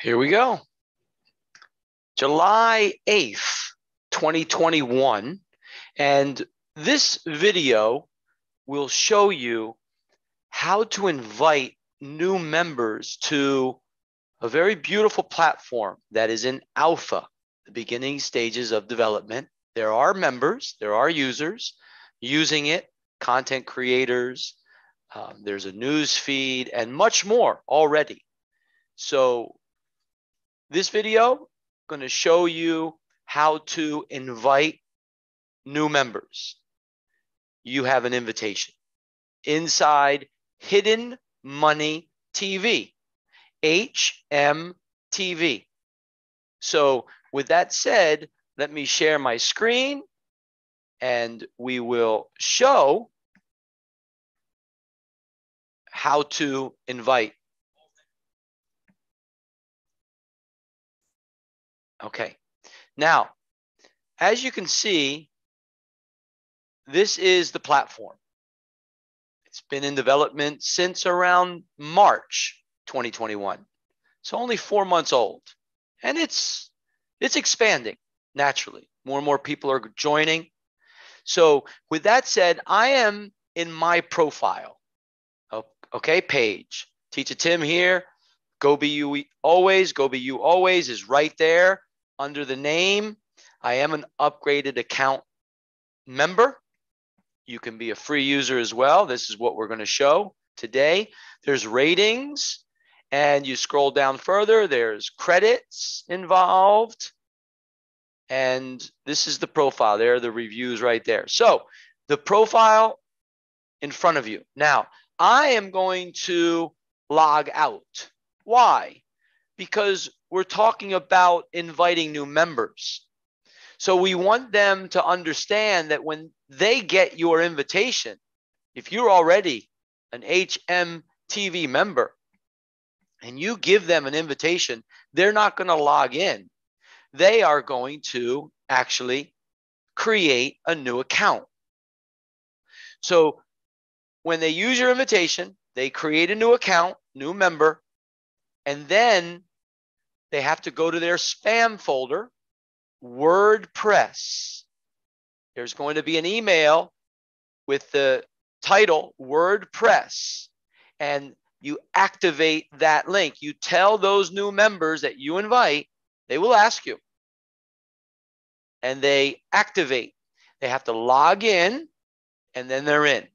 Here we go. July 8th, 2021. And this video will show you how to invite new members to a very beautiful platform that is in alpha, the beginning stages of development. There are members, there are users using it, content creators, um, there's a news feed, and much more already. So this video I'm going to show you how to invite new members. You have an invitation inside Hidden Money TV, HMTV. So, with that said, let me share my screen and we will show how to invite Okay. Now, as you can see, this is the platform. It's been in development since around March 2021. So only four months old. And it's it's expanding naturally. More and more people are joining. So with that said, I am in my profile. Okay, page. Teacher Tim here. Go be you always. Go be you always is right there under the name. I am an upgraded account member. You can be a free user as well. This is what we're going to show today. There's ratings, and you scroll down further, there's credits involved. And this is the profile. There are the reviews right there. So the profile in front of you. Now, I am going to log out. Why? Because we're talking about inviting new members. So we want them to understand that when they get your invitation, if you're already an HMTV member and you give them an invitation, they're not going to log in. They are going to actually create a new account. So when they use your invitation, they create a new account, new member, and then they have to go to their spam folder, WordPress. There's going to be an email with the title WordPress, and you activate that link. You tell those new members that you invite, they will ask you, and they activate. They have to log in, and then they're in.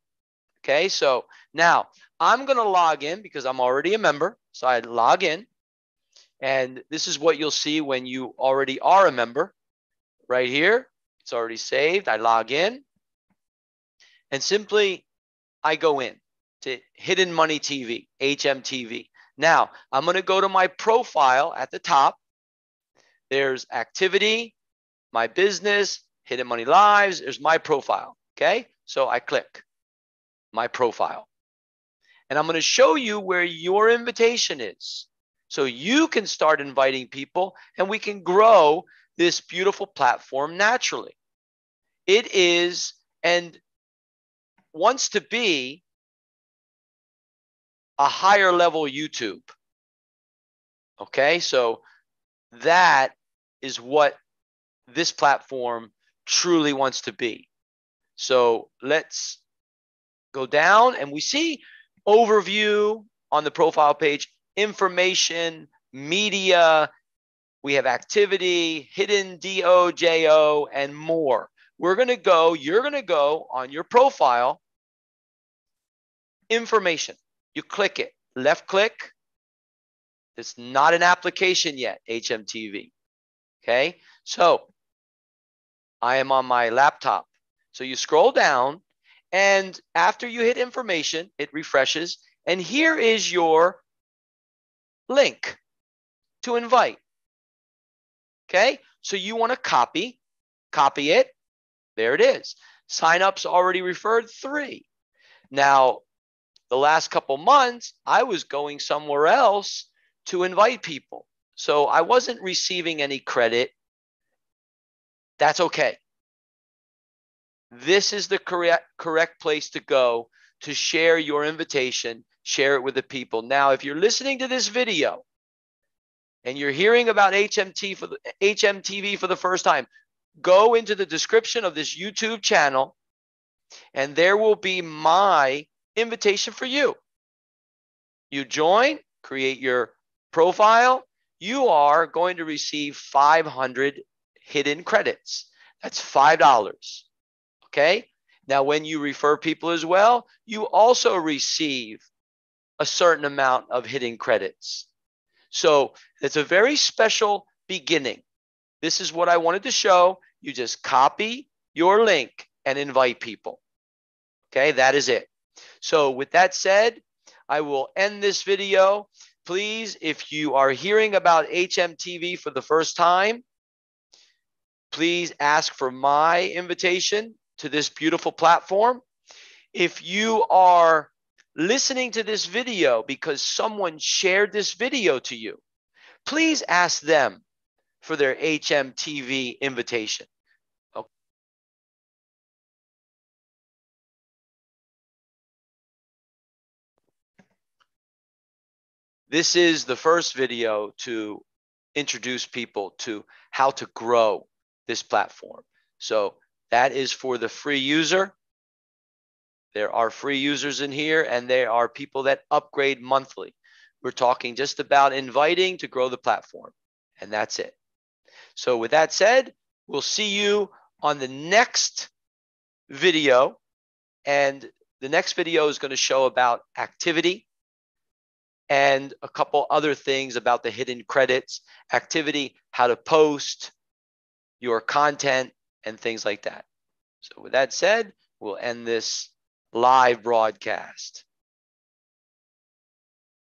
Okay, so now I'm going to log in because I'm already a member. So I log in. And this is what you'll see when you already are a member. Right here, it's already saved. I log in and simply I go in to Hidden Money TV, HMTV. Now, I'm going to go to my profile at the top. There's activity, my business, Hidden Money Lives. There's my profile. Okay. So I click my profile. And I'm going to show you where your invitation is. So you can start inviting people and we can grow this beautiful platform naturally. It is and wants to be a higher level YouTube. Okay, so that is what this platform truly wants to be. So let's go down and we see overview on the profile page information, media, we have activity, hidden DOJO, and more. We're going to go, you're going to go on your profile, information. You click it, left click. It's not an application yet, HMTV. Okay. So I am on my laptop. So you scroll down, and after you hit information, it refreshes. And here is your link to invite. Okay, so you want to copy, copy it. There it is. Signups already referred three. Now, the last couple months, I was going somewhere else to invite people. So I wasn't receiving any credit. That's okay. This is the correct, correct place to go to share your invitation share it with the people. Now, if you're listening to this video and you're hearing about HMT for the HMTV for the first time, go into the description of this YouTube channel and there will be my invitation for you. You join, create your profile, you are going to receive 500 hidden credits. That's $5. Okay. Now, when you refer people as well, you also receive a certain amount of hidden credits. So it's a very special beginning. This is what I wanted to show. You just copy your link and invite people. Okay, that is it. So with that said, I will end this video. Please, if you are hearing about HMTV for the first time, please ask for my invitation to this beautiful platform. If you are listening to this video because someone shared this video to you, please ask them for their HMTV invitation. This is the first video to introduce people to how to grow this platform. So that is for the free user. There are free users in here, and there are people that upgrade monthly. We're talking just about inviting to grow the platform, and that's it. So, with that said, we'll see you on the next video. And the next video is going to show about activity and a couple other things about the hidden credits, activity, how to post your content, and things like that. So, with that said, we'll end this live broadcast.